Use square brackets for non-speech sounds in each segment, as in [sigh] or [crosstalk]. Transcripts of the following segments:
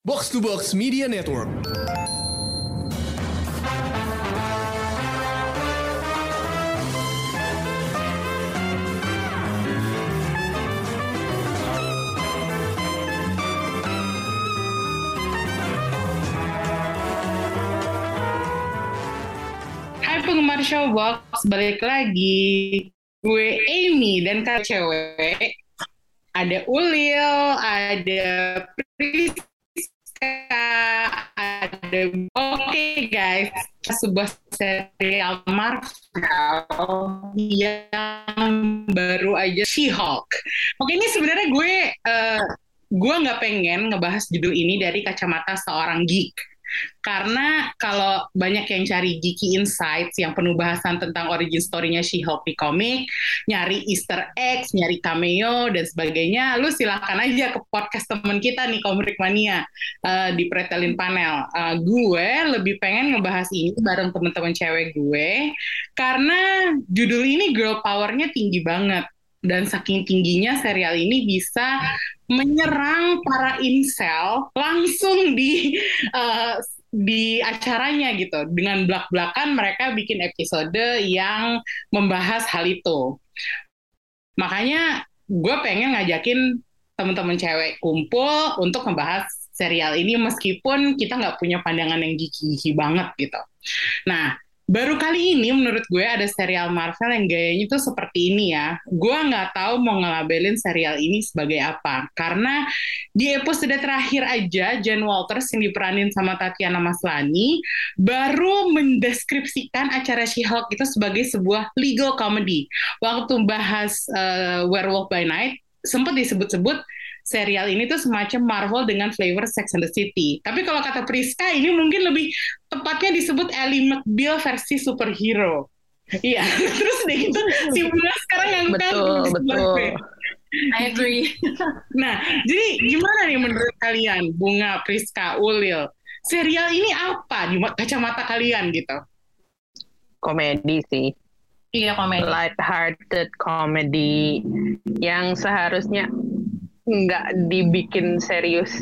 Box to Box Media Network. Hai penggemar Showbox, balik lagi. Gue Amy dan kak cewek. Ada Ulil, ada Priska, ada... Oke guys, sebuah serial Marvel yang baru aja She-Hulk. Oke ini sebenarnya gue eh, gue nggak pengen ngebahas judul ini dari kacamata seorang geek karena kalau banyak yang cari geeky insights yang penuh bahasan tentang origin story-nya She-Hulk di komik, nyari easter eggs, nyari cameo, dan sebagainya, lu silahkan aja ke podcast temen kita nih, Komrik Mania, uh, di Pretelin Panel. Uh, gue lebih pengen ngebahas ini bareng temen-temen cewek gue, karena judul ini girl power-nya tinggi banget. Dan saking tingginya serial ini bisa menyerang para incel langsung di uh, di acaranya gitu. Dengan belak-belakan mereka bikin episode yang membahas hal itu. Makanya gue pengen ngajakin teman-teman cewek kumpul untuk membahas serial ini meskipun kita nggak punya pandangan yang gigi-gigi banget gitu. Nah baru kali ini menurut gue ada serial Marvel yang gayanya tuh seperti ini ya. Gue nggak tahu mau ngelabelin serial ini sebagai apa. Karena di episode terakhir aja, Jen Walters yang diperanin sama Tatiana Maslani baru mendeskripsikan acara She-Hulk itu sebagai sebuah legal comedy. Waktu bahas uh, Werewolf by Night, sempat disebut-sebut serial ini tuh semacam Marvel dengan flavor Sex and the City. Tapi kalau kata Priska ini mungkin lebih tepatnya disebut Ellie McBeal versi superhero. Iya, [laughs] terus deh gitu si Bunga sekarang yang betul, betul. I agree. [laughs] nah, jadi gimana nih menurut kalian, Bunga, Priska, Ulil? Serial ini apa di kacamata kalian gitu? Komedi sih. Iya, komedi. Light-hearted comedy yang seharusnya nggak dibikin serius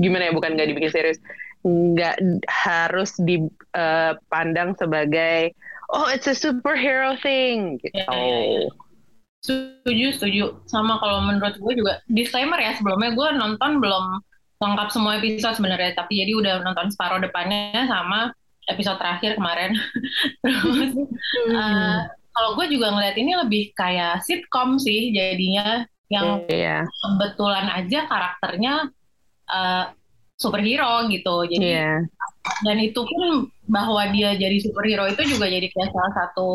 gimana ya bukan nggak dibikin serius nggak harus dipandang uh, sebagai oh it's a superhero thing gitu. Ya, ya, ya. Setuju, setuju. Sama kalau menurut gue juga disclaimer ya sebelumnya gue nonton belum lengkap semua episode sebenarnya tapi jadi udah nonton separuh depannya sama episode terakhir kemarin. [laughs] Terus uh, kalau gue juga ngeliat ini lebih kayak sitcom sih jadinya yang yeah. kebetulan aja karakternya uh, superhero gitu jadi yeah. dan itu pun bahwa dia jadi superhero itu juga jadi kayak salah satu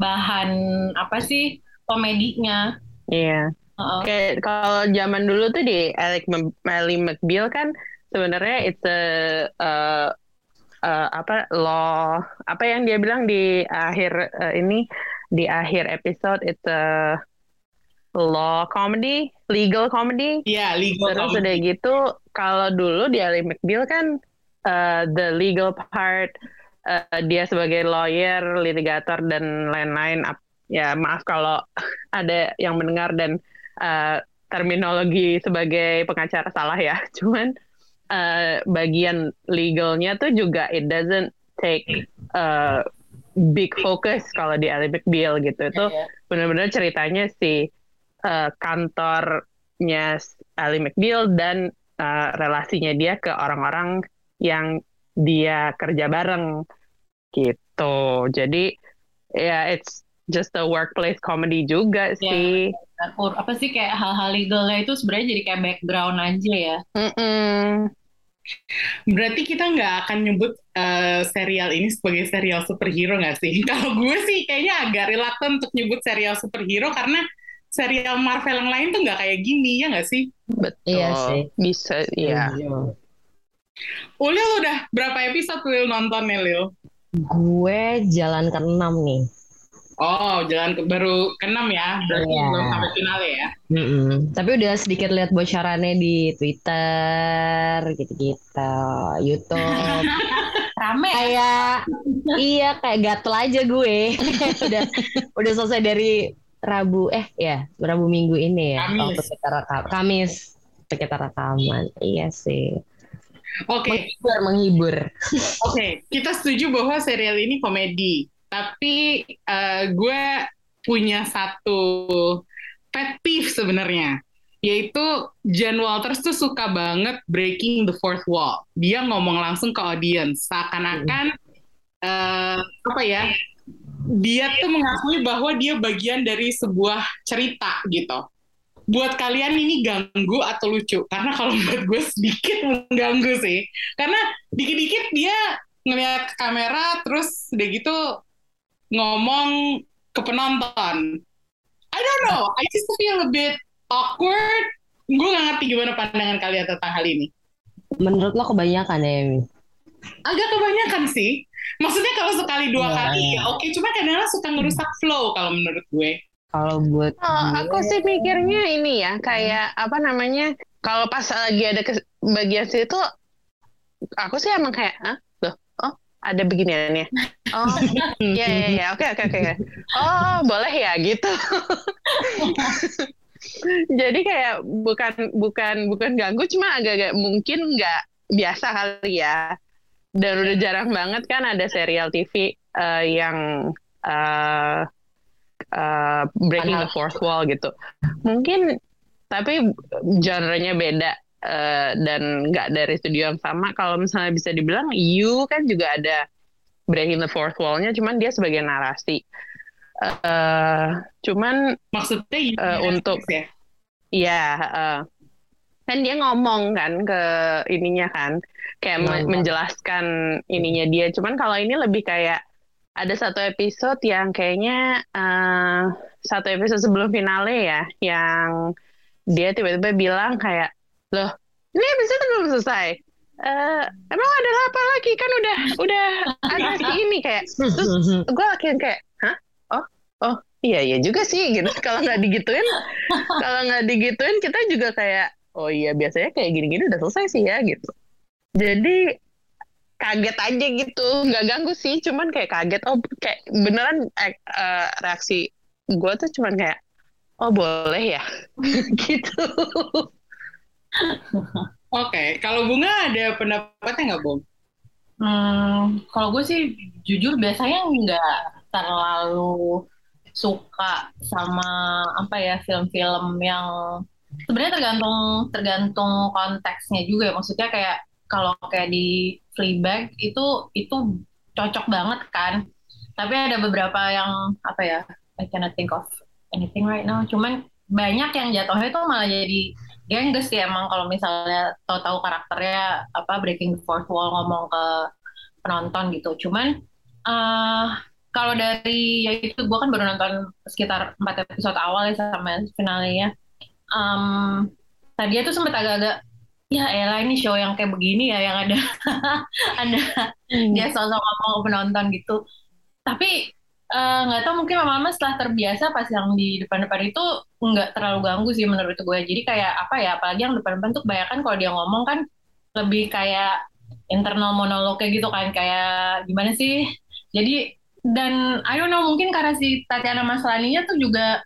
bahan apa sih komedinya iya yeah. uh kayak kalau zaman dulu tuh di Alec Ellie McBeal kan sebenarnya it's a uh, uh, apa law apa yang dia bilang di akhir uh, ini di akhir episode it's a law comedy, legal comedy. Iya, yeah, legal Terus comedy. udah gitu, kalau dulu di Ali McBeal kan uh, the legal part, uh, dia sebagai lawyer, litigator, dan lain-lain. Ya, maaf kalau [laughs] ada yang mendengar dan uh, terminologi sebagai pengacara salah ya. [laughs] Cuman uh, bagian legalnya tuh juga it doesn't take uh, big focus kalau di Ali McBeal gitu. Itu yeah, yeah. benar-benar ceritanya si uh, kantornya Ali McBeal dan uh, relasinya dia ke orang-orang yang dia kerja bareng gitu. Jadi ya yeah, it's just a workplace comedy juga yeah. sih. Apa sih kayak hal-hal legalnya itu sebenarnya jadi kayak background aja ya. Mm -mm. Berarti kita nggak akan nyebut uh, serial ini sebagai serial superhero nggak sih? [laughs] Kalau gue sih kayaknya agak reluctant untuk nyebut serial superhero karena serial Marvel yang lain tuh nggak kayak gini ya nggak sih? Betul. Iya sih. Bisa, iya. Ulil udah berapa episode Lil nonton nih Lil? Gue jalan ke enam nih. Oh, jalan ke, baru ke enam ya? Berarti yeah. belum sampai final ya? Mm -mm. Tapi udah sedikit lihat bocorannya di Twitter, gitu-gitu, YouTube. [laughs] Rame. Kayak, iya kayak gatel aja gue. [laughs] udah udah selesai dari Rabu eh ya Rabu Minggu ini ya Kamis. waktu kita rekam Kamis kita rekaman iya sih Oke, Menghibur, menghibur. [laughs] Oke, kita setuju bahwa serial ini komedi. Tapi eh, gue punya satu pet peeve sebenarnya. Yaitu Jen Walters tuh suka banget breaking the fourth wall. Dia ngomong langsung ke audience. Seakan-akan eh, apa ya, dia tuh mengakui bahwa dia bagian dari sebuah cerita gitu. Buat kalian ini ganggu atau lucu? Karena kalau buat gue sedikit mengganggu sih. Karena dikit-dikit dia ngeliat ke kamera terus udah gitu ngomong ke penonton. I don't know, I just feel a bit awkward. Gue gak ngerti gimana pandangan kalian tentang hal ini. Menurut lo kebanyakan ya, Emi? Agak kebanyakan sih. Maksudnya kalau sekali dua Ya. kali ya oke, cuma kadang-kadang suka ngerusak flow kalau menurut gue. Kalau buat Oh, gue, aku sih mikirnya ini ya, kayak apa namanya? Kalau pas lagi ada kes- bagian situ, aku sih emang kayak, Hah? Loh, oh, ada beginiannya. [laughs] Oh, ya ya ya, oke oke oke. Oh, boleh ya gitu. [laughs] Jadi kayak bukan bukan bukan ganggu, cuma agak-agak mungkin nggak biasa kali ya. Dan udah jarang banget kan ada serial TV eh, yang eh, eh, breaking the fourth wall gitu. Mungkin tapi genre-nya beda eh, dan nggak dari studio yang sama. Kalau misalnya bisa dibilang You kan juga ada breaking the fourth wall-nya, cuman dia sebagai narasi. Eh, cuman Maksudnya Eh, untuk- ya. ya eh, kan dia ngomong kan ke ininya kan kayak me- Ngomong. menjelaskan ininya dia. Cuman kalau ini lebih kayak ada satu episode yang kayaknya eh, satu episode sebelum finale ya yang dia tiba-tiba bilang kayak loh ini episode belum selesai. Eh, emang ada apa lagi kan udah udah ada si ini kayak terus gue akhirnya kayak hah oh oh iya iya juga sih gitu [laughs] kalau nggak digituin kalau nggak digituin kita juga kayak oh iya biasanya kayak gini-gini udah selesai sih ya gitu jadi kaget aja gitu nggak ganggu sih cuman kayak kaget oh kayak beneran eh, eh, reaksi gue tuh cuman kayak oh boleh ya [laughs] gitu [laughs] Oke, kalau Bunga ada pendapatnya nggak, Bung? Hmm, kalau gue sih jujur biasanya nggak terlalu suka sama apa ya film-film yang sebenarnya tergantung tergantung konteksnya juga ya. Maksudnya kayak kalau kayak di Fleabag itu itu cocok banget kan. Tapi ada beberapa yang apa ya? I cannot think of anything right now. Cuman banyak yang jatuhnya itu malah jadi gengges sih emang kalau misalnya tahu-tahu karakternya apa breaking the fourth wall ngomong ke penonton gitu. Cuman eh kalau dari ya itu gue kan baru nonton sekitar empat episode awal ya sama finalnya. Em tadi tuh sempet agak-agak ya elah ini show yang kayak begini ya yang ada [laughs] ada dia sosok ngomong penonton gitu. Tapi eh, nggak tahu mungkin lama-lama setelah terbiasa pas yang di depan-depan itu nggak terlalu ganggu sih menurut gue. Jadi kayak apa ya, apalagi yang depan-depan tuh kebanyakan kalau dia ngomong kan lebih kayak internal monolog kayak gitu kan, kayak gimana sih? Jadi dan I don't know mungkin karena si Tatiana Maslaninya tuh juga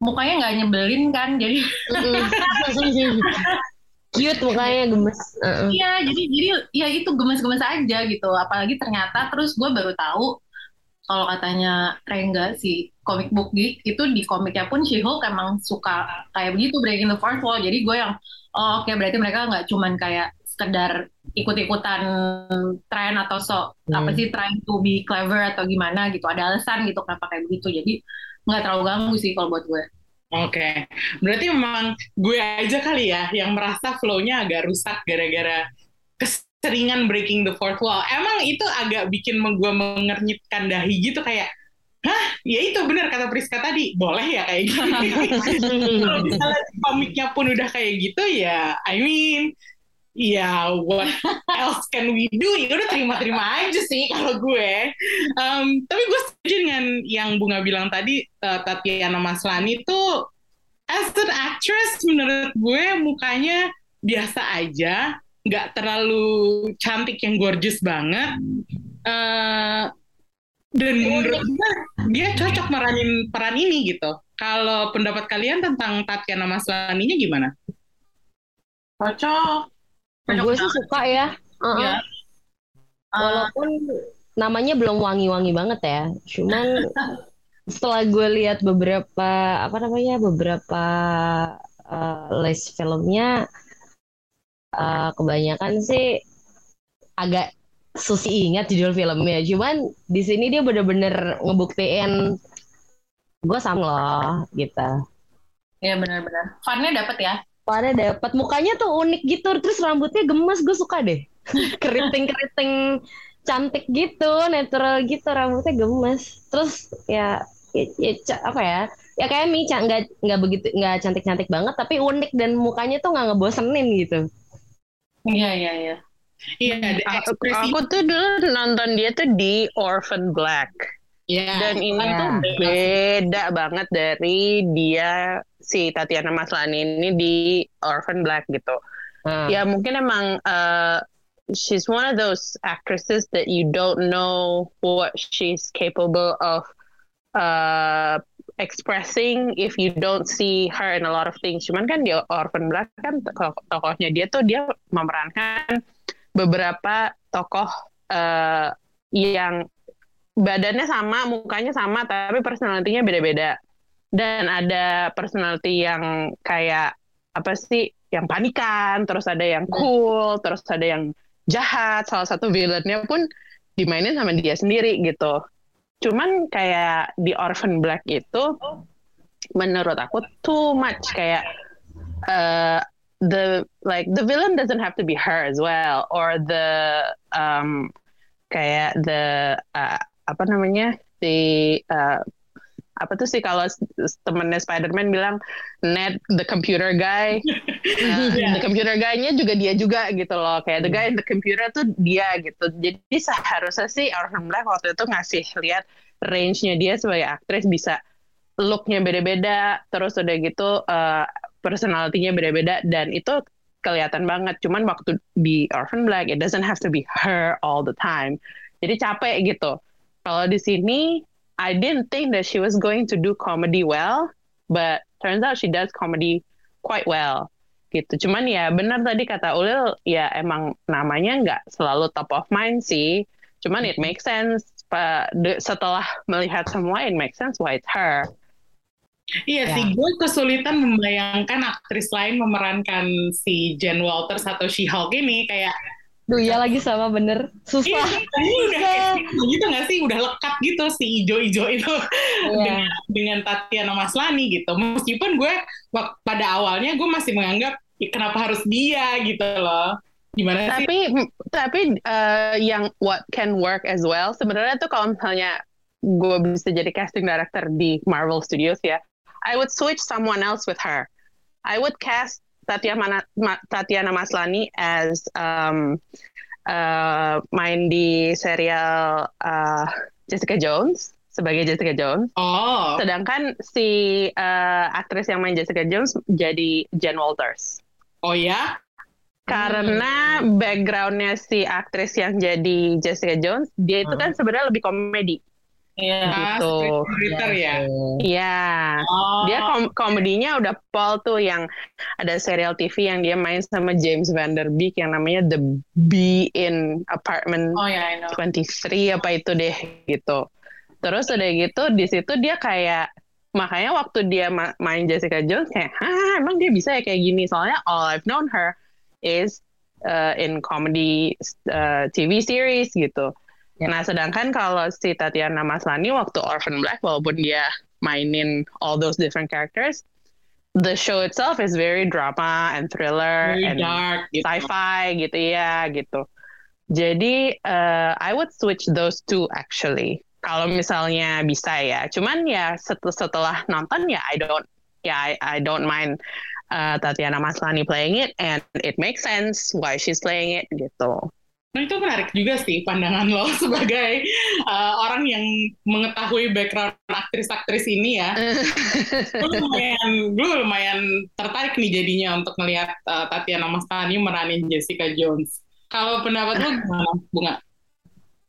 mukanya nggak nyebelin kan, jadi [laughs] cute mukanya gemes. Heeh. Iya, jadi jadi ya itu gemes-gemes aja gitu. Apalagi ternyata terus gue baru tahu kalau katanya Rengga si comic book geek itu di komiknya pun She-Hulk emang suka kayak begitu breaking the fourth wall. Jadi gue yang oh oke berarti mereka nggak cuman kayak sekedar ikut-ikutan tren atau so Hmm. apa sih trying to be clever atau gimana gitu. Ada alasan gitu kenapa kayak begitu. Jadi nggak terlalu ganggu sih kalau buat gue. Oke, berarti memang gue aja kali ya yang merasa flow-nya agak rusak gara-gara keseringan breaking the fourth wall. Emang itu agak bikin gue mengernyitkan dahi gitu kayak, hah, ya itu benar kata Priska tadi, boleh ya kayak gini. [laughs] Kalau misalnya komiknya pun udah kayak gitu ya, I mean, ya what else can we do? Ya udah terima-terima aja sih kalau gue. Um, tapi gue setuju dengan yang Bunga bilang tadi, uh, Tatiana Maslani tuh as an actress menurut gue mukanya biasa aja, nggak terlalu cantik yang gorgeous banget. Uh, dan menurut gue dia cocok meranin peran ini gitu. Kalau pendapat kalian tentang Tatiana Maslaninya gimana? Cocok. Gue sih suka ya. Uh-uh. Ya. Uh, Walaupun namanya belum wangi-wangi banget ya. Cuman [laughs] setelah gue lihat beberapa apa namanya beberapa uh, list filmnya uh, kebanyakan sih agak susi ingat judul filmnya. Cuman di sini dia bener-bener ngebuktiin gue sama loh gitu. ya benar-benar. Funnya dapet ya. Pada dapat mukanya tuh unik gitu, terus rambutnya gemes, gue suka deh. [laughs] Keriting-keriting cantik gitu, natural gitu, rambutnya gemes. Terus ya, ya, ya apa ya? Ya kayak Mi nggak nggak begitu nggak cantik-cantik banget, tapi unik dan mukanya tuh nggak ngebosenin gitu. Iya iya iya. Iya, ada Aku, aku tuh dulu nonton dia tuh di Orphan Black. Iya. Dan ini Ya. tuh beda banget dari dia si Tatiana Maslany ini di Orphan Black gitu. Nah, Ya mungkin emang uh, she's one of those actresses that you don't know what she's capable of uh, expressing if you don't see her in a lot of things. Cuman kan di Orphan Black kan tokoh- tokohnya dia tuh dia memerankan beberapa tokoh uh, yang badannya sama, mukanya sama, tapi personalitinya beda-beda. Dan ada personality yang kayak apa sih, yang panikan, terus ada yang cool, terus ada yang jahat. Salah satu villainnya pun dimainin sama dia sendiri gitu. Cuman kayak di Orphan Black itu, menurut aku too much kayak uh, the like the villain doesn't have to be her as well, or the um, kayak the uh, apa namanya di uh, apa tuh sih kalau temennya Spider-Man bilang Ned the computer guy. Uh, [laughs] the computer guy-nya juga dia juga gitu loh. Kayak the guy in the computer tuh dia gitu. Jadi seharusnya sih Orphan Black waktu itu ngasih lihat range-nya dia sebagai aktris bisa look-nya beda-beda terus udah gitu uh, personality-nya beda-beda dan itu kelihatan banget. Cuman waktu di Orphan Black it doesn't have to be her all the time. Jadi capek gitu kalau di sini I didn't think that she was going to do comedy well, but turns out she does comedy quite well. Gitu. Cuman ya benar tadi kata Ulil, ya emang namanya nggak selalu top of mind sih. Cuman it makes sense. Pa- de- setelah melihat semua, it makes sense why it's her. Iya Ya. sih, gue kesulitan membayangkan aktris lain memerankan si Jen Walters atau She-Hulk ini kayak Duh ya lagi sama bener Iya, susah. ini udah kayak gitu nggak sih? Udah lekat gitu si ijo-ijo itu Iya. dengan, dengan Tatiana Maslany gitu. Meskipun gue pada awalnya gue masih menganggap "Ih, kenapa harus dia gitu loh. Gimana sih? Tapi tapi uh, yang what can work as well sebenarnya tuh kalau misalnya gue bisa jadi casting director di Marvel Studios ya, I would switch someone else with her. I would cast Tatiana Ma- Tatiana Maslany as um, uh, main di serial uh, Jessica Jones sebagai Jessica Jones. Oh, Sedangkan si uh, aktris yang main Jessica Jones jadi Jen Walters. oh ya? Karena backgroundnya si aktris yang jadi Jessica Jones, dia itu kan sebenarnya lebih komedi. Iya. Ah, Gitu. Twitter ya? Iya, Oh, dia kom- komedinya udah Paul tuh yang ada serial TV yang dia main sama James Van Der Beek yang namanya The Bee in Apartment Oh ya, I know. 23 apa itu deh gitu. Terus udah gitu di situ dia kayak makanya waktu dia ma- main Jessica Jones kayak, ah emang dia bisa ya kayak gini. Soalnya all I've known her is uh, in comedy uh, TV series gitu. Ya. Nah sedangkan kalau si Tatiana Maslany waktu Orphan Black walaupun dia mainin all those different characters, the show itself is very drama and thriller very and dark gitu. sci-fi gitu ya gitu. Jadi uh, I would switch those two actually. Kalau misalnya bisa ya. Cuman ya set- setelah nonton ya I don't ya I, I don't mind uh, Tatiana Maslany playing it and it makes sense why she's playing it gitu. Nah, itu menarik juga sih pandangan lo [laughs] sebagai uh, orang yang mengetahui background aktris-aktris ini ya. Gue lumayan, gue lumayan tertarik nih jadinya untuk melihat uh, Tatiana Maslany meranin Jessica Jones. Kalau pendapat lo gimana, Bunga?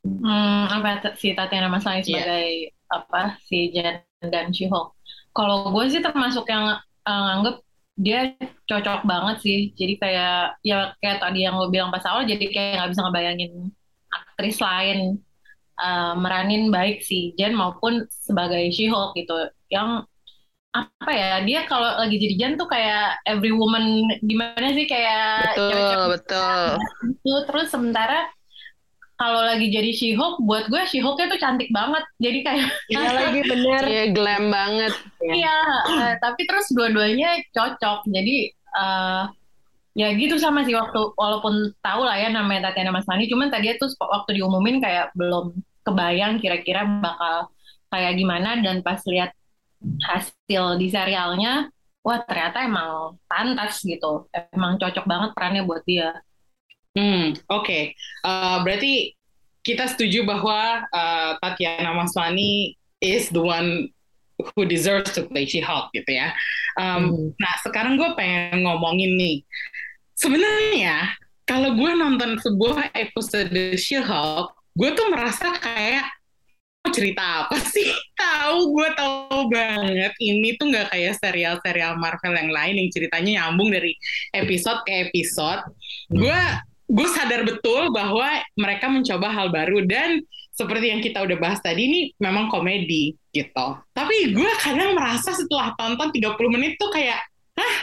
Hmm, apa si Tatiana Maslany Iya. sebagai apa si Jen dan She-Hulk. Kalau gue sih termasuk yang eh, nganggep dia cocok banget sih. Jadi kayak ya kayak tadi yang lo bilang pas awal, jadi kayak nggak bisa ngebayangin aktris lain uh, meranin baik sih Jen maupun sebagai She-Hulk gitu. Yang apa ya dia kalau lagi jadi Jen tuh kayak every woman gimana sih kayak betul cewek betul itu terus sementara kalau lagi jadi She-Hulk buat gue She-Hulknya tuh cantik banget. Jadi kayak [laughs] iya lagi bener. Iya glam banget. Iya uh, tapi terus dua-duanya cocok. Jadi uh, ya gitu sama sih waktu walaupun tahu lah ya namanya Tatiana Maslany cuman tadi tuh waktu diumumin kayak belum kebayang kira-kira bakal kayak gimana. Dan pas lihat hasil di serialnya wah ternyata emang pantas gitu. Emang cocok banget perannya buat dia hmm oke okay. uh, berarti kita setuju bahwa uh, Tatiana Maslany is the one who deserves to play She-Hulk gitu ya. Um, hmm. Nah sekarang gue pengen ngomongin nih, sebenarnya kalau gue nonton sebuah episode She-Hulk, gue tuh merasa kayak cerita apa sih? [laughs] Tahu, gue tahu banget. Ini tuh nggak kayak serial-serial Marvel yang lain yang ceritanya nyambung dari episode ke episode. Gue gue sadar betul bahwa mereka mencoba hal baru dan seperti yang kita udah bahas tadi ini memang komedi gitu. Tapi gue kadang merasa setelah tonton 30 menit tuh kayak, hah,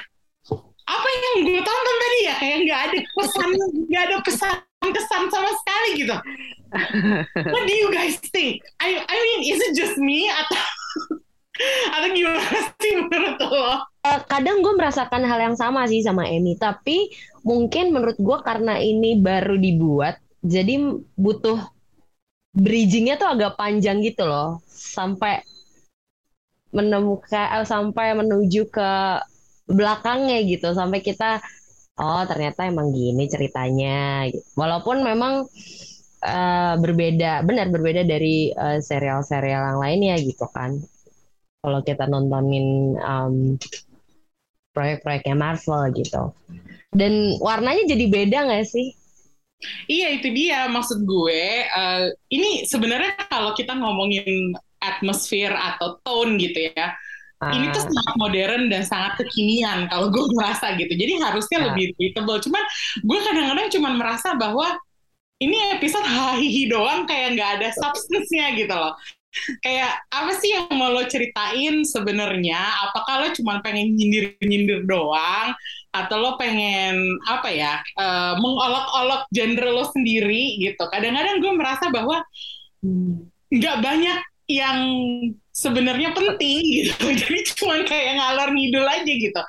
apa yang gue tonton tadi ya? Kayak nggak ada pesan, nggak ada pesan kesan sama sekali gitu. What do you guys think? I I mean, is it just me atau [laughs] atau gimana sih menurut lo? Uh, kadang gue merasakan hal yang sama sih sama Emi, tapi mungkin menurut gue karena ini baru dibuat, jadi butuh bridgingnya tuh agak panjang gitu loh, sampai menemukan, eh, sampai menuju ke belakangnya gitu, sampai kita oh ternyata emang gini ceritanya. Gitu. walaupun memang uh, berbeda benar berbeda dari uh, serial-serial yang lainnya gitu kan. Kalau kita nontonin um, proyek-proyeknya Marvel gitu dan warnanya jadi beda nggak sih Iya itu dia maksud gue. Uh, ini sebenarnya kalau kita ngomongin atmosfer atau tone gitu ya, ini tuh ah. sangat modern dan sangat kekinian kalau gue [laughs] merasa gitu. Jadi harusnya ah. lebih relatable. Cuman gue kadang-kadang cuman merasa bahwa ini episode [laughs] hahihi doang kayak nggak ada substance-nya gitu loh. Kayak apa sih yang mau lo ceritain sebenarnya? Apakah lo cuma pengen nyindir-nyindir doang? Atau lo pengen apa ya uh, mengolok-olok genre lo sendiri gitu? Kadang-kadang gue merasa bahwa nggak banyak yang sebenarnya penting gitu. [laughs] Jadi cuma kayak ngalor ngidul aja gitu.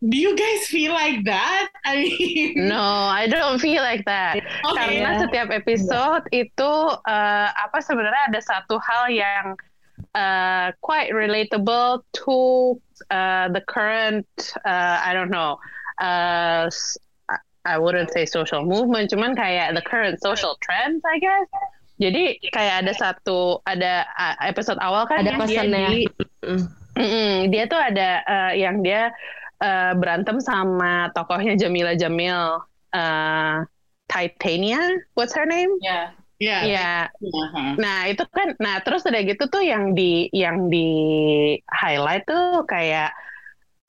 Do you guys feel like that? I mean... No, I don't feel like that. Okay. Karena setiap episode yeah. itu uh, apa sebenarnya ada satu hal yang uh, quite relatable to uh, the current uh, I don't know. Uh, I wouldn't say social movement, cuman kayak the current social trends, I guess. Jadi kayak ada satu ada episode awal kan ada pesannya. Dia, mm -mm, dia tuh ada uh, yang dia uh, berantem sama tokohnya Jamila Jamil uh, Titania, what's her name? Ya. Yeah. Iya. Yeah. Yeah. Nah, itu kan nah terus udah gitu tuh yang di yang di highlight tuh kayak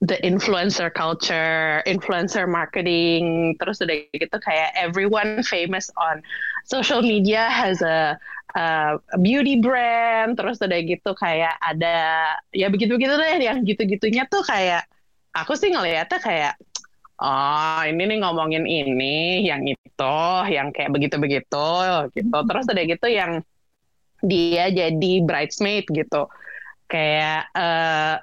the influencer culture, influencer marketing, terus udah gitu kayak everyone famous on social media has a, a beauty brand terus udah gitu kayak ada ya begitu-begitu deh yang gitu-gitunya tuh kayak aku sih ngeliatnya kayak oh ini nih ngomongin ini yang itu yang kayak begitu-begitu gitu. Terus udah gitu yang dia jadi bridesmaid gitu. Kayak uh,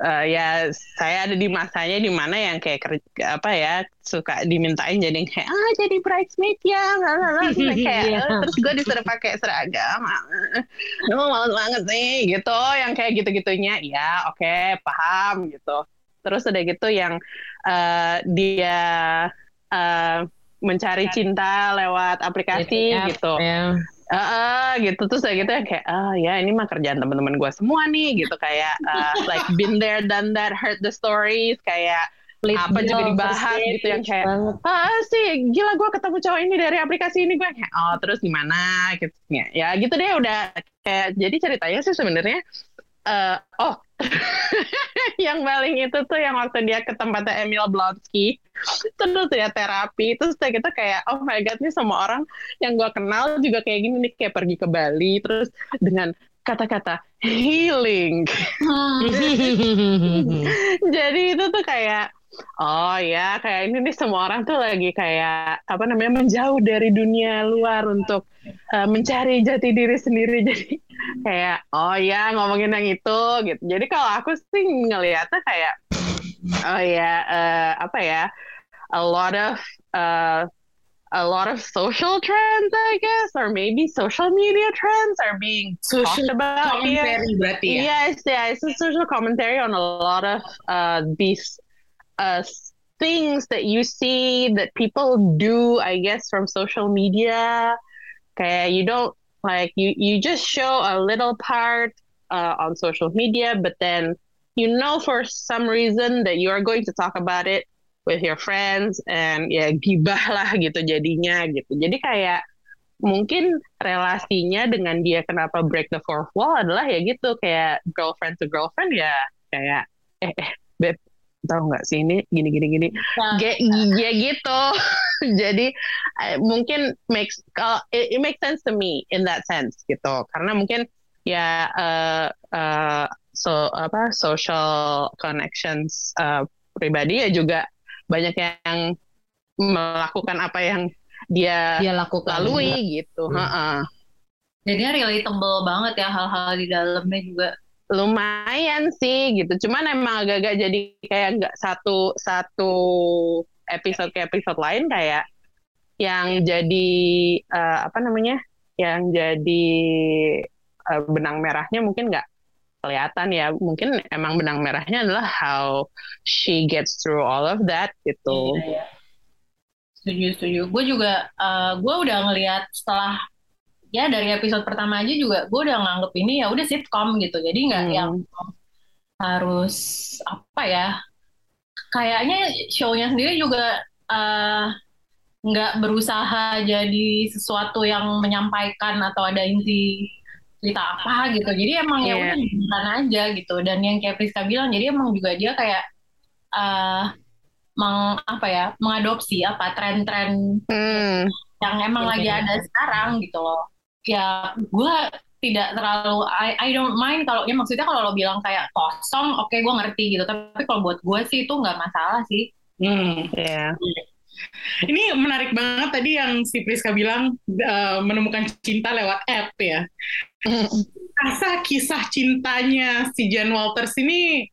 uh, ya saya ada di masanya di mana yang kayak kerja, apa ya suka dimintain jadi kayak ah jadi bridesmaid ya [laughs] kayak yeah. terus gue disuruh pakai seragam. [laughs] Oh malas banget nih gitu yang kayak gitu gitunya ya oke okay, paham gitu. Terus udah gitu yang uh, dia uh, mencari cinta lewat aplikasi gitu. yeah uh, uh, gitu. Terus kayak gitu ya kayak ah ya ini mah kerjaan teman-teman gue semua nih gitu. Kayak uh, [laughs] like been there done that heard the stories. Kayak Lead apa jadi dibahas gitu yang kayak ah sih gila gue ketemu cowok ini dari aplikasi ini gue kayak oh terus gimana? Gitu. Ya, ya gitu deh udah. Kayak jadi ceritanya sih sebenarnya uh, oh [laughs] [laughs] yang paling itu tuh yang waktu dia ke tempatnya Emil Blonsky. Terus dia terapi. Terus kita kayak oh my god nih semua orang yang gue kenal juga kayak gini nih kayak pergi ke Bali terus dengan kata-kata healing. [laughs] Jadi itu tuh kayak Oh ya, kayak ini nih semua orang tuh lagi kayak apa namanya menjauh dari dunia luar untuk uh, mencari jati diri sendiri. [laughs] Jadi kayak oh ya ngomongin yang itu gitu. Jadi kalau aku sih ngelihatnya kayak oh ya uh, apa ya a lot of uh, a lot of social trends, I guess, or maybe social media trends are being social talked about. Commentary yeah. berarti ya? Yes, yeah, it's a social commentary on a lot of uh, these uh, things that you see that people do, I guess, from social media. Okay, you don't like you you just show a little part uh, on social media, but then you know for some reason that you are going to talk about it with your friends and ya [laughs] gibah lah gitu jadinya gitu. Jadi kayak mungkin relasinya dengan dia kenapa break the fourth wall adalah ya gitu kayak girlfriend to girlfriend ya kayak eh eh beb tahu nggak sih ini gini gini gini nah. ya gitu [laughs] [laughs] jadi uh, mungkin makes kalau it, it makes sense to me in that sense gitu. Karena mungkin ya uh, uh, so apa social connections uh, pribadi ya juga banyak yang melakukan apa yang dia, dia lakukan lalui juga. gitu. Hmm. uh jadinya relatable banget ya hal-hal di dalamnya juga. Lumayan sih gitu. Cuman emang agak-agak jadi kayak nggak satu satu episode ke episode lain kayak yang jadi uh, apa namanya yang jadi uh, benang merahnya mungkin nggak kelihatan ya mungkin emang benang merahnya adalah how she gets through all of that gitu. Iya, iya. Setuju setuju. Gue juga uh, gue udah ngelihat setelah ya dari episode pertama aja juga gue udah nganggep ini ya udah sitcom gitu jadi nggak hmm. yang harus apa ya kayaknya shownya sendiri juga uh, nggak berusaha jadi sesuatu yang menyampaikan atau ada inti cerita apa gitu jadi emang yeah. ya iya. udah aja gitu dan yang kayak Priska bilang jadi emang juga dia kayak uh, meng apa ya mengadopsi apa tren-tren hmm. yang emang lagi ada sekarang gitu loh ya gue tidak terlalu I, I don't mind kalau ya maksudnya kalau lo bilang kayak kosong oke okay, gue ngerti gitu tapi kalau buat gue sih itu nggak masalah sih hmm ya yeah. Ini menarik banget tadi yang si Priska bilang uh, menemukan cinta lewat app ya. Rasa kisah cintanya si Jan Walters ini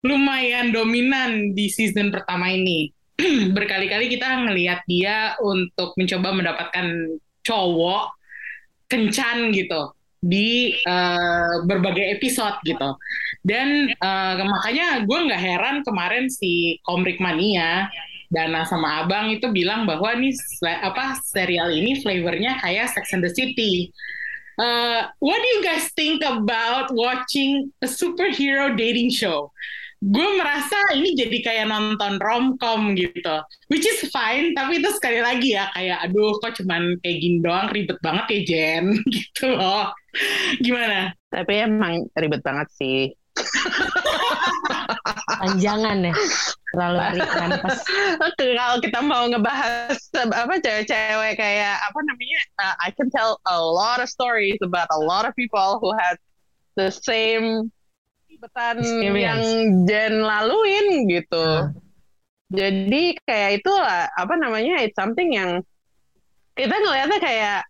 lumayan dominan di season pertama ini. [clears throat] Berkali-kali kita ngelihat dia untuk mencoba mendapatkan cowok kencan gitu di uh, berbagai episode gitu dan uh, makanya gue nggak heran kemarin si Komrik Mania Dana sama Abang itu bilang bahwa nih apa serial ini flavornya kayak Sex and the City. Uh, what do you guys think about watching a superhero dating show? Gue merasa ini jadi kayak nonton romcom gitu, which is fine. Tapi itu sekali lagi ya kayak, aduh kok cuman kayak gini doang ribet banget ya Jen [laughs] gitu loh. Gimana? Tapi emang ribet banget sih. [laughs] Panjangan ya, terlalu [laughs] pas. Kalau kita mau ngebahas apa cewek-cewek kayak apa namanya, uh, I can tell a lot of stories about a lot of people who had the same betan yang Jen laluin gitu. Hmm. Jadi kayak itu apa namanya it's something yang kita ngelihatnya kayak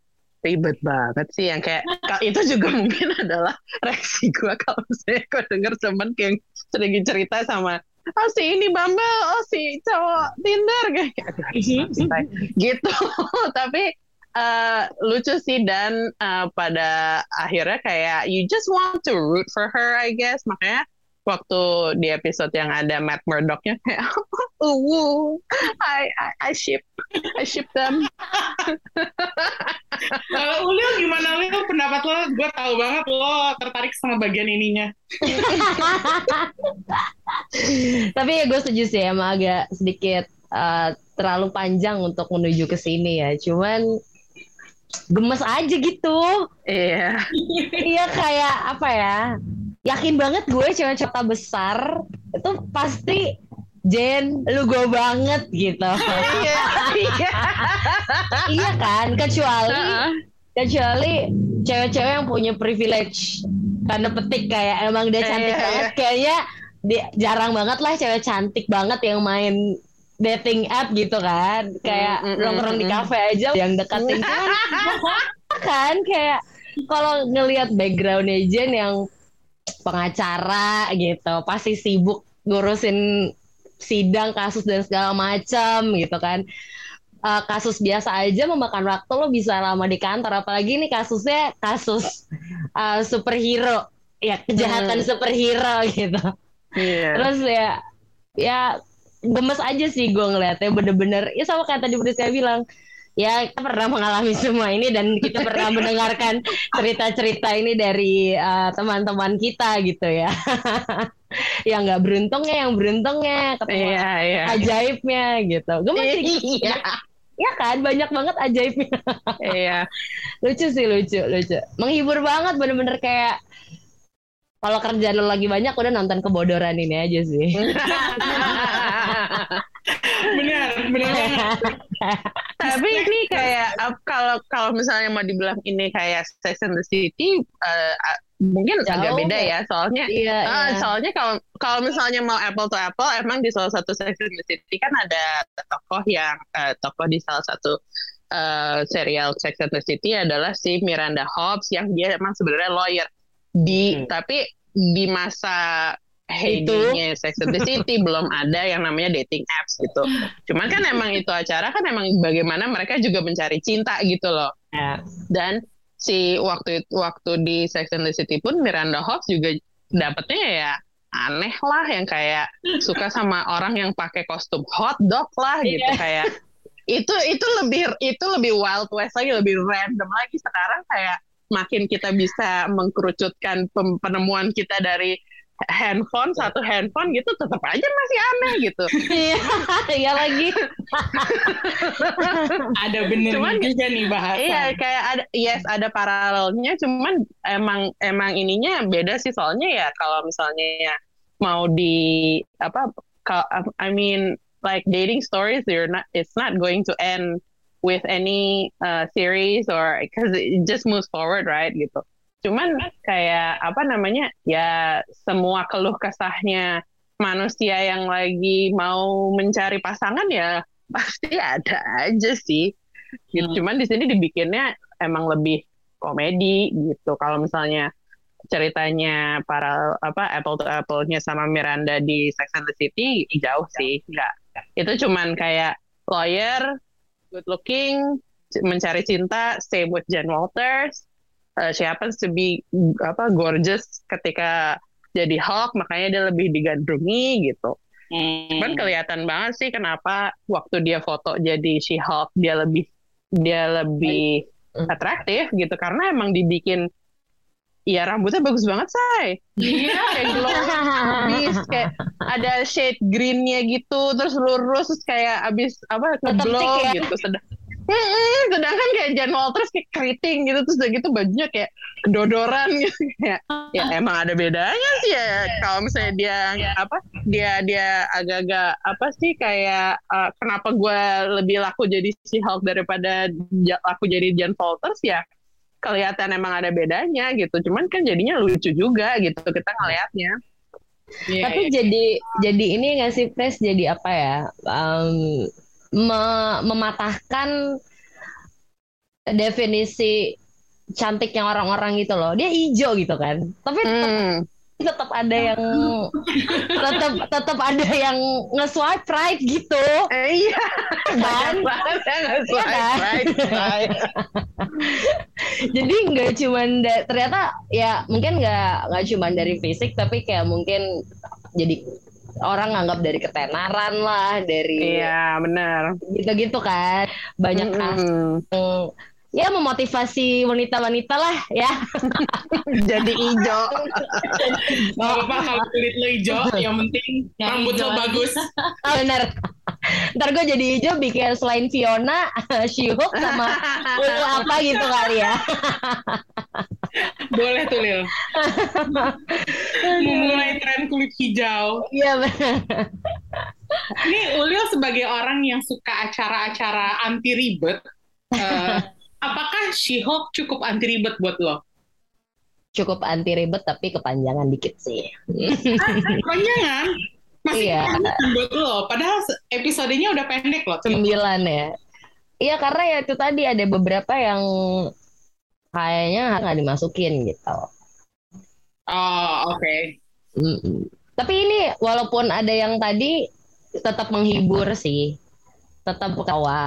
ribet banget sih yang kayak itu juga [laughs] mungkin adalah reaksi gue kalau saya gue denger temen yang sering cerita sama oh si ini Bumble, oh si cowok Tinder [laughs] kayak gitu. [laughs] Tapi uh, lucu sih dan uh, pada akhirnya kayak you just want to root for her I guess. Makanya waktu di episode yang ada Matt Murdocknya kayak [laughs] uh I, I I ship I ship them. [laughs] Kalau uh, Ulil gimana Ulil? Pendapat lo gue tahu banget lo tertarik sama bagian ininya. [laughs] Tapi ya gue setuju sih emang agak sedikit uh, terlalu panjang untuk menuju ke sini ya. Cuman gemes aja gitu. Iya. iya kayak apa ya? Yakin banget gue cewek cerita besar itu pasti Jen, lu gue banget gitu. [laughs] Iya, iya. iya kan, kecuali kecuali cewek-cewek yang punya privilege karena petik kayak emang dia cantik Iya, banget kayaknya dia jarang banget lah cewek cantik banget yang main dating app gitu kan. Kayak Mm, mm, mm, nongkrong di mm. kafe aja yang deketin cuman [laughs] kan kayak kalau ngelihat backgroundnya Jen yang pengacara gitu pasti sibuk ngurusin sidang kasus dan segala macam gitu kan. Eh, kasus biasa aja memakan waktu lo bisa lama di kantor. Apalagi ini kasusnya kasus eh, superhero. Ya kejahatan superhero [laughs] gitu. Iya. terus ya ya gemes aja sih gue ngeliatnya bener-bener. Ya sama kayak tadi Priska bilang ya kita pernah mengalami [laughs] semua ini dan kita pernah mendengarkan cerita-cerita ini dari eh, teman-teman kita gitu ya. [laughs] Yang nggak beruntungnya yang beruntungnya ketemu Iya, iya. ajaibnya gitu. Gemes sih. Iya. ya kan? Banyak banget ajaibnya. Iya. [laughs] lucu sih lucu lucu. Menghibur banget bener-bener kayak kalau kerjaan lo lagi banyak udah nonton kebodoran ini aja sih Benar, benar. Tapi ini kayak kalau kalau misalnya mau dibilang ini kayak Sex and the City eh, a- mungkin Jauh agak beda ya soalnya iya Ah, iya. soalnya kalau kalau misalnya mau apple to apple emang di salah satu Sex and the City kan ada tokoh yang eh, tokoh di salah satu eh, serial Sex and the City adalah si Miranda Hobbs yang dia emang sebenarnya lawyer di Hmm. tapi di masa heyday-nya Sex and the City [laughs] belum ada yang namanya dating apps gitu. Cuman kan emang itu acara kan emang bagaimana mereka juga mencari cinta gitu loh. Ya. Dan si waktu waktu di Sex and the City pun Miranda Hobbs juga dapetnya ya aneh lah yang kayak suka sama orang yang pakai kostum hot dog lah gitu Iya. kayak [laughs] itu itu lebih itu lebih wild west lagi lebih random lagi sekarang kayak makin kita bisa mengkerucutkan penemuan kita dari handphone satu handphone gitu tetap aja masih aneh gitu Iya, iya lagi. Ada bener Cuman- juga nih bahasa. Iya, kayak ada yes ada paralelnya, cuman emang emang ininya beda sih soalnya ya kalau misalnya ya mau di apa kalau I mean like dating stories you're not it's not going to end with any uh, series or because it just moves forward right gitu. Cuman kayak apa namanya ya semua keluh kesahnya manusia yang lagi mau mencari pasangan ya [laughs] pasti ada aja sih gitu. Hmm. Cuman di sini dibikinnya emang lebih komedi gitu. Kalau misalnya ceritanya para apa apple to apple-nya sama Miranda di Sex and the City jauh sih, enggak. Itu cuman kayak lawyer, good looking, mencari cinta, same with Jen Walters. Uh, she happens to be apa gorgeous ketika jadi Hulk, makanya dia lebih digandrungi gitu. Hmm. Kan kelihatan banget sih kenapa waktu dia foto jadi She-Hulk dia lebih dia lebih atraktif gitu karena emang dibikin ya rambutnya bagus banget say Iya. kayak glow abis kayak ada shade greennya gitu terus lurus terus kayak abis apa ngeblow ya. gitu sedang Mm-mm, sedangkan kayak Jan Walters kayak keriting gitu terus udah gitu bajunya kayak kedodoran gitu [laughs] kayak ya emang ada bedanya sih ya kalau misalnya dia apa dia dia agak-agak apa sih kayak uh, kenapa gue lebih laku jadi si Hulk daripada laku jadi Jan Walters ya kelihatan emang ada bedanya gitu cuman kan jadinya lucu juga gitu kita ngelihatnya Iya, Tapi iya. jadi jadi ini nggak sih Pres jadi apa ya? Em, me- mematahkan definisi cantiknya orang-orang gitu loh. Dia hijau gitu kan. Tapi tetap, Hmm. Tetap ada yang tetap tetap ada yang nge-swipe right gitu. Eh, iya Kan? banget ya nggak Iya kan? right. [laughs] Jadi nggak cuman da- ternyata ya mungkin nggak nggak cuman dari fisik tapi kayak mungkin jadi orang nganggap dari ketenaran lah, dari iya benar gitu-gitu kan. Banyak Mm-mm. yang ya memotivasi wanita-wanita lah ya. [laughs] jadi hijau Gak apa-apa kalau kulit lo hijau, yang penting Yang rambut lo bagus. Oh, [laughs] bener. Ntar gue jadi hijau bikin selain Fiona, [laughs] She-Hulk sama Ulu apa gitu kali ya. Boleh tuh Lil. Memulai tren kulit hijau. Iya benar. Ini Ulil sebagai orang yang suka acara-acara anti ribet, eh, apakah She-Hulk cukup anti ribet buat lo? Cukup anti ribet tapi kepanjangan dikit sih. [laughs] Kepanjangan? Masih Iya. kepanjangan buat lo. Padahal episodenya udah pendek loh. Sembilan ya. Iya karena ya itu tadi ada beberapa yang kayaknya nggak dimasukin gitu. Oh, oke. Mm-mm. Tapi ini walaupun ada yang tadi tetap menghibur sih. Tetap ketawa.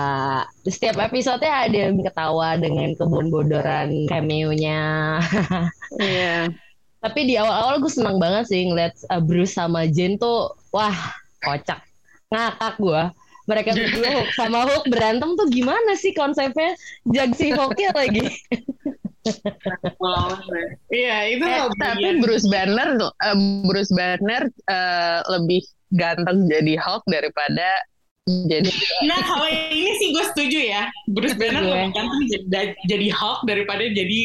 Setiap episodenya ada yang ketawa dengan kebon-bodoran cameo-nya. Iya. Tapi di awal-awal gue senang banget sih ngeliat uh, Bruce sama Jane tuh wah kocak. Ngakak gue. Mereka berdua sama Hulk berantem tuh gimana sih konsepnya? Jag si Hulknya lagi. [laughs] Iya, itu Eh, tapi Bruce Banner, eh, Bruce Banner eh, lebih ganteng jadi Hulk daripada jadi Nah, kalau ini sih gue setuju ya. Bruce Banner lebih ganteng jadi, jadi Hulk daripada jadi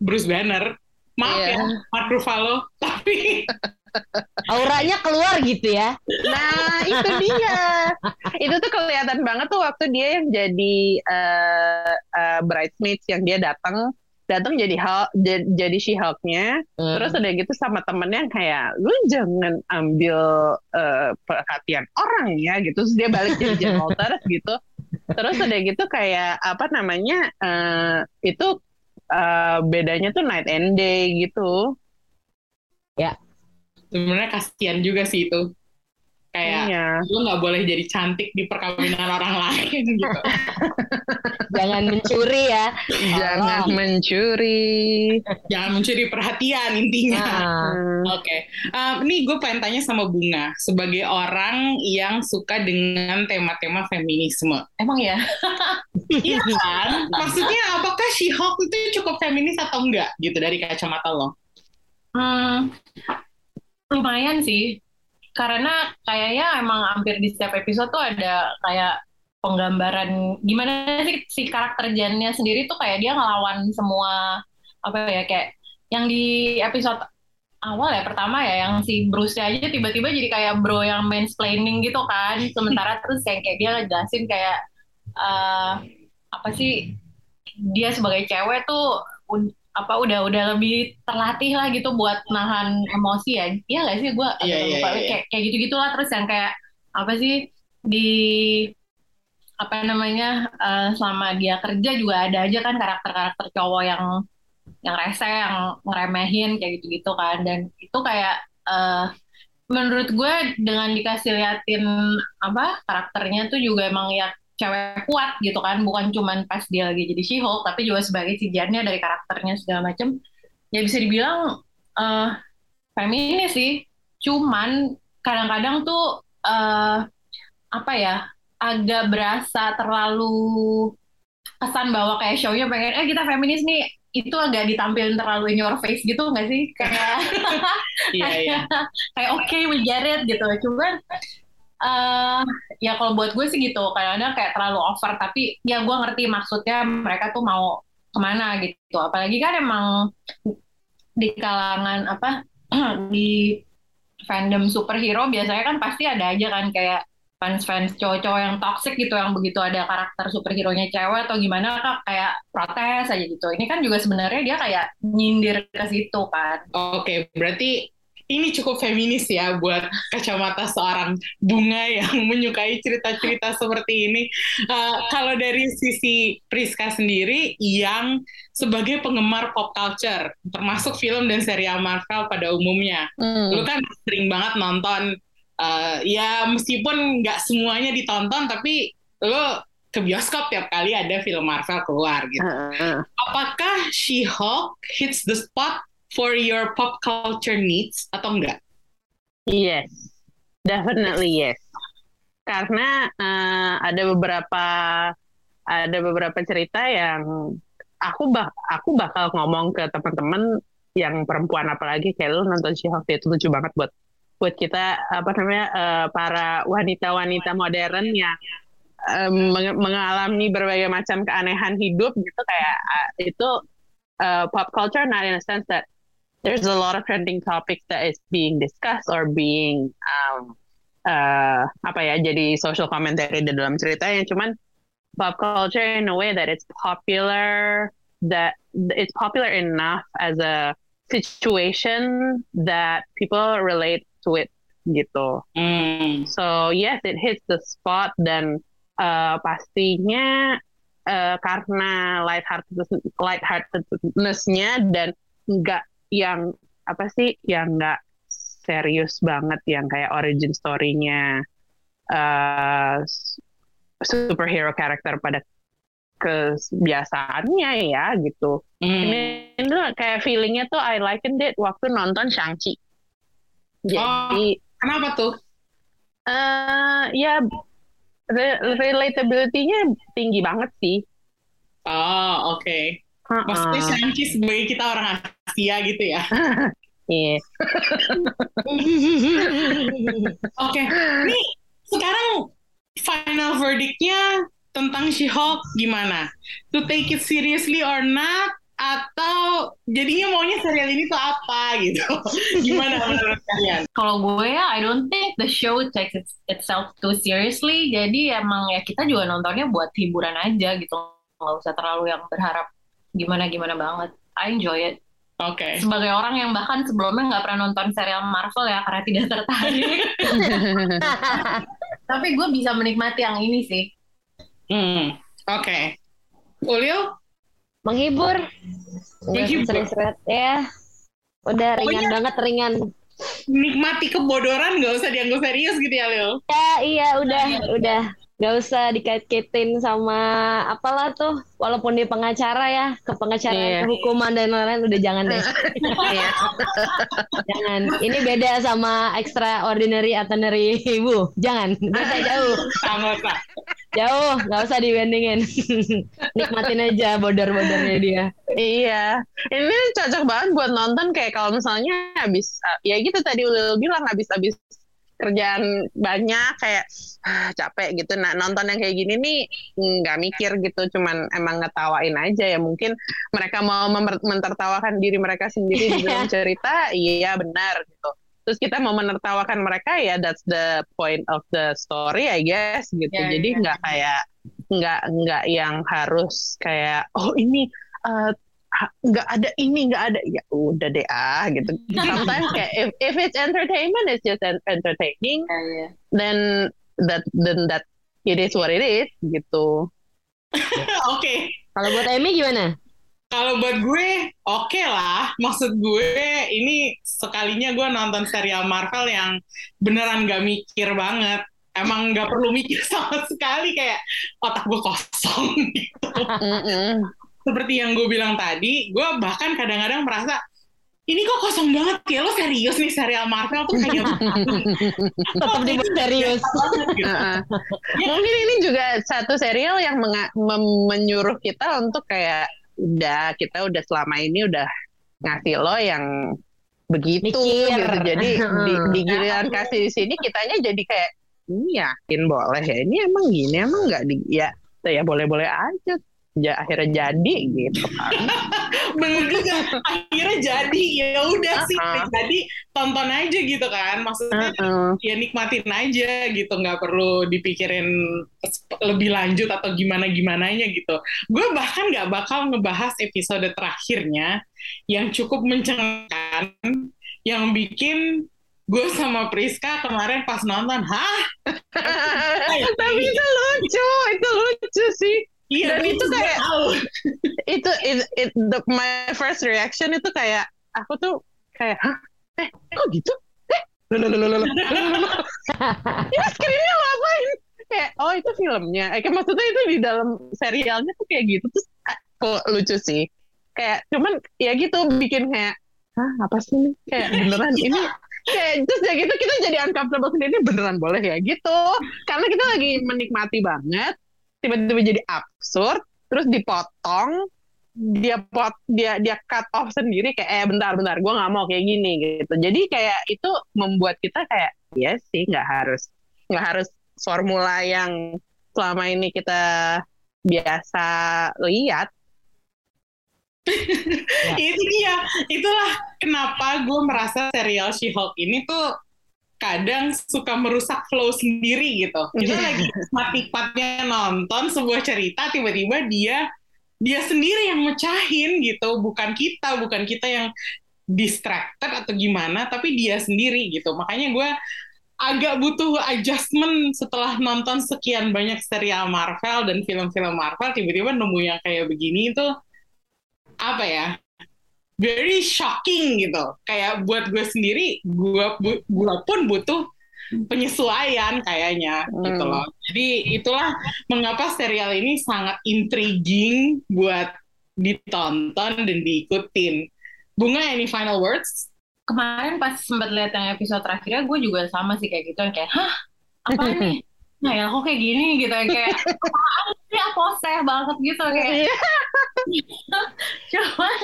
Bruce Banner. Maaf Iya. ya, Mark Ruffalo. Tapi [laughs] Auranya keluar gitu ya. Nah, itu dia. itu tuh kelihatan banget tuh waktu dia yang jadi eh eh, bridesmaids yang dia datang datang jadi Hulk, jadi, si Hulk-nya. Hmm. Terus udah gitu sama temennya kayak lu jangan ambil eh, perhatian orang ya gitu. Terus dia balik jadi Jane [laughs] Walters gitu. Terus udah gitu kayak apa namanya eh, itu eh, bedanya tuh night and day gitu. sebenarnya kasihan juga sih itu. Kayak Iya. lu nggak boleh jadi cantik di perkawinan orang [laughs] lain gitu. [laughs] Jangan mencuri ya. [laughs] Jangan Tolong. mencuri. Jangan mencuri perhatian intinya. Nah, Hmm. Oke, Um, ini gue pengen tanya sama Bunga sebagai orang yang suka dengan tema-tema feminisme. Emang ya? [laughs] Iya kan? Maksudnya apakah She-Hulk itu cukup feminis atau enggak gitu dari kacamata lo? Hmm, lumayan sih. Karena kayaknya emang hampir di setiap episode tuh ada kayak penggambaran gimana sih si karakter Jannya sendiri tuh kayak dia ngelawan semua apa ya kayak yang di episode awal ya pertama ya yang si Bruce aja tiba-tiba jadi kayak bro yang mansplaining gitu kan sementara terus kayak kayak dia ngejelasin kayak eh, apa sih dia sebagai cewek tuh apa udah udah lebih terlatih lah gitu buat nahan emosi ya. Iya gak sih? Gue iya, lupa. iya. kayak kayak gitu gitulah terus yang kayak apa sih di apa namanya eh, selama dia kerja juga ada aja kan karakter-karakter cowok yang yang rese yang ngeremehin kayak gitu-gitu kan. Dan itu kayak eh, menurut gue dengan dikasih liatin apa karakternya tuh juga emang ya cewek kuat gitu kan. Bukan cuman pas dia lagi jadi She-Hulk tapi juga sebagai si Jannya dari karakternya segala macem. Ya bisa dibilang eh feminis sih. Cuman kadang-kadang tuh eh apa ya agak berasa terlalu kesan bahwa kayak show-nya pengen eh kita feminis nih. Itu agak ditampilin terlalu in your face gitu nggak sih? [laughs] Kayak Iya, iya. kayak oke we get it gitu. Cuman eh ya kalau buat gue sih gitu. Kadang-kadang kayak terlalu over tapi ya gue ngerti maksudnya mereka tuh mau ke mana gitu. Apalagi kan emang di kalangan apa [clears throat] di fandom superhero biasanya kan pasti ada aja kan kayak fans-fans cowok-cowok yang toxic gitu yang begitu ada karakter superhero-nya cewek atau gimana kak kayak protes aja gitu ini kan juga sebenarnya dia kayak nyindir ke situ kan Oke, berarti ini cukup feminis ya buat kacamata seorang bunga [laughs] yang menyukai cerita-cerita seperti ini. Eh, kalau dari sisi Priska sendiri yang sebagai penggemar pop culture, termasuk film dan serial Marvel pada umumnya, Hmm. lu kan sering banget nonton, eh, ya meskipun nggak semuanya ditonton, tapi lu ke bioskop tiap kali ada film Marvel keluar gitu. Heeh. Apakah She-Hulk hits the spot for your pop culture needs atau enggak? Yes, definitely yes. Karena eh, ada beberapa ada beberapa cerita yang aku bak aku bakal ngomong ke teman-teman yang perempuan apalagi kayak lu nonton She-Hulk itu lucu banget buat buat kita apa namanya eh, para wanita-wanita modern yang meng- mengalami berbagai macam keanehan hidup gitu kayak ah, itu uh, pop culture, not in a sense that there's a lot of trending topics that is being discussed or being um, uh, apa ya jadi social commentary di dalam ceritanya. Cuman pop culture in a way that it's popular that it's popular enough as a situation that people relate to it gitu. Hmm. So yes, it hits the spot dan uh, pastinya uh, karena lighthearted lightheartednessnya dan nggak yang apa sih yang nggak serius banget yang kayak origin story-nya uh, superhero karakter pada kebiasaannya ya gitu. Hmm. Ini, ini kayak feelingnya tuh I likened it waktu nonton Shang-Chi. Jadi Kenapa tuh? eh ya re- relatability-nya tinggi banget sih. Oh, oke. Maksudnya Uh-uh. Shang-Chi sebagai kita orang Asia gitu ya. [laughs] Iya. Oke. Ini sekarang final verdict-nya tentang She-Hulk gimana? To take it seriously or not? Atau jadinya maunya serial ini tuh apa gitu? [laughs] Gimana menurut kalian? Kalau gue ya, I don't think the show takes its- itself too seriously. Jadi emang ya kita juga nontonnya buat hiburan aja gitu. Nggak usah terlalu yang berharap gimana-gimana banget. I enjoy it. Oke. Sebagai orang yang bahkan sebelumnya nggak pernah nonton serial Marvel ya karena tidak tertarik. [laughs] Tapi gue bisa menikmati yang ini sih. Hmm. Oke. Ulil? Menghibur. Seret-seret ya. Udah ringan Pokoknya- banget ringan. Nikmati kebodoran gak usah dianggap serius gitu ya, Lil? Ya iya udah udah nggak usah dikait-kaitin sama apalah tuh walaupun di pengacara ya ke pengacara Iya. kehukuman dan lain-lain udah jangan deh. [laughs] Iya. jangan. Ini beda sama extraordinary ordinary ibu. Jangan. Nggak usah jauh. Sama Kak. jauh. Nggak usah dibandingin. [laughs] Nikmatin aja bodor-bodornya dia. Iya, ini cocok banget buat nonton kayak kalau misalnya habis ya gitu tadi Ulil bilang habis-habis kerjaan banyak kayak ah, capek gitu. Nah nonton yang kayak gini nih nggak mikir gitu, cuman emang ngetawain aja ya mungkin mereka mau mentertawakan diri mereka sendiri di dalam [laughs] cerita, iya benar gitu. Terus kita mau menertawakan mereka ya that's the point of the story I guess gitu. Ya, Jadi ya. nggak kayak nggak nggak yang harus kayak oh ini uh, nggak ada ini nggak ada ya udah deh ah gitu [laughs] sometimes kayak if, if it's entertainment it's just en- entertaining then that then that it is what it is gitu [laughs] Oke. kalau buat Emmy gimana Kalau buat gue, oke lah. Maksud gue, ini sekalinya gue nonton serial Marvel yang beneran gak mikir banget. Emang gak perlu mikir [laughs] sama sekali, kayak otak gue kosong gitu. Seperti yang gue bilang tadi, gue bahkan kadang-kadang merasa, ini kok kosong banget ya, lo serius nih serial Marvel tuh kayak [laughs] tetap dibuat serius. banget gitu. [laughs] Uh-uh. mungkin ini juga satu serial yang menga- mem- menyuruh kita untuk kayak udah kita udah selama ini udah ngasih lo yang begitu Mikir. gitu jadi [laughs] di, di giliran kasih di sini kitanya jadi kayak ini yakin boleh ya? Ini emang gini emang nggak di ya ya boleh boleh aja ja, akhirnya jadi gitu kan. [laughs] Bener juga, akhirnya jadi, ya udah sih, Uh-uh. jadi tonton aja gitu kan. Maksudnya Uh-uh. ya nikmatin aja gitu. Nggak perlu dipikirin lebih lanjut atau gimana gimananya gitu. Gue bahkan nggak bakal ngebahas episode terakhirnya yang cukup mencengangkan yang bikin gue sama Priska kemarin pas nonton. Hah? [laughs] Tapi itu lucu itu lucu sih Iya, dan itu kayak itu it, it, the, my first reaction itu kayak aku tuh kayak hah eh kok gitu eh lo lo lo lo ini screennya ngapain kayak oh itu filmnya eh kayak maksudnya itu di dalam serialnya tuh kayak gitu terus kok lucu sih kayak cuman ya gitu bikin kayak hah apa sih ini kayak beneran ini kayak terus ya gitu kita jadi uncomfortable sendiri beneran boleh ya gitu karena kita lagi menikmati banget tiba-tiba jadi absurd terus dipotong dia pot dia dia cut off sendiri kayak eh bentar bentar gue nggak mau kayak gini gitu jadi kayak itu membuat kita kayak ya sih nggak harus nggak harus formula yang selama ini kita biasa lihat ya. [laughs] itu dia itulah kenapa gue merasa serial She-Hulk ini tuh kadang suka merusak flow sendiri gitu. Kita lagi mati-patinya nonton sebuah cerita tiba-tiba dia dia sendiri yang mecahin gitu. Bukan kita bukan kita yang distracted atau gimana tapi dia sendiri gitu. Makanya gue agak butuh adjustment setelah nonton sekian banyak serial Marvel dan film-film Marvel tiba-tiba nemu yang kayak begini itu apa ya very shocking gitu. Kayak buat gue sendiri gue gue pun butuh penyesuaian kayaknya hmm. gitu loh. Jadi itulah mengapa serial ini sangat intriguing buat ditonton dan diikutin. Bunga any final words? Kemarin pas sempat lihat yang episode terakhirnya gue juga sama sih kayak gitu kayak hah apa nih [laughs] nah ya kok kayak gini gitu kayak sih apa seh banget gitu kayak. Iya. [laughs] cuman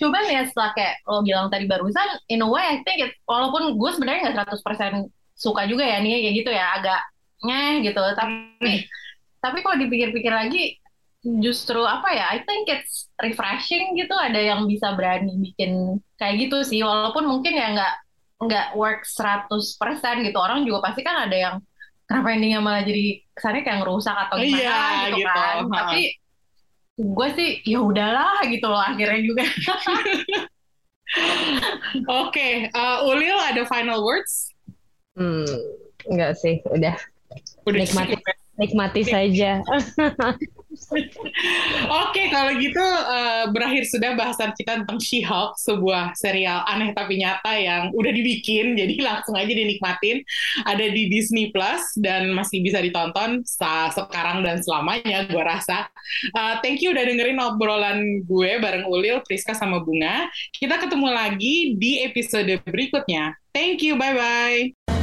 cuman ya setelah kayak lo bilang tadi barusan in a way I think it, walaupun gue sebenarnya nggak 100% suka juga ya nih kayak gitu ya agak nyeh gitu. Tapi tapi kalau dipikir-pikir lagi justru apa ya I think it's refreshing gitu ada yang bisa berani bikin kayak gitu sih. Walaupun mungkin ya nggak nggak work 100% gitu. Orang juga pasti kan ada yang kenapa endingnya malah jadi kesannya kayak ngerusak atau gimana iya, gitu, gitu. kan? Ha. tapi gue sih ya udahlah gitu loh akhirnya juga. [laughs] Oke okay. uh, Ulil ada final words? Hmm enggak sih udah. Udah nikmati nikmati saja [laughs] [laughs] Oke, kalau gitu uh, berakhir sudah bahasan kita tentang She-Hulk, sebuah serial aneh tapi nyata yang udah dibikin, [laughs] jadi langsung aja dinikmatin. Ada di Disney Plus dan masih bisa ditonton sekarang dan selamanya, gue rasa. Uh, thank you udah dengerin obrolan gue bareng Ulil, Priska sama Bunga. Kita ketemu lagi di episode berikutnya. Thank you, bye-bye.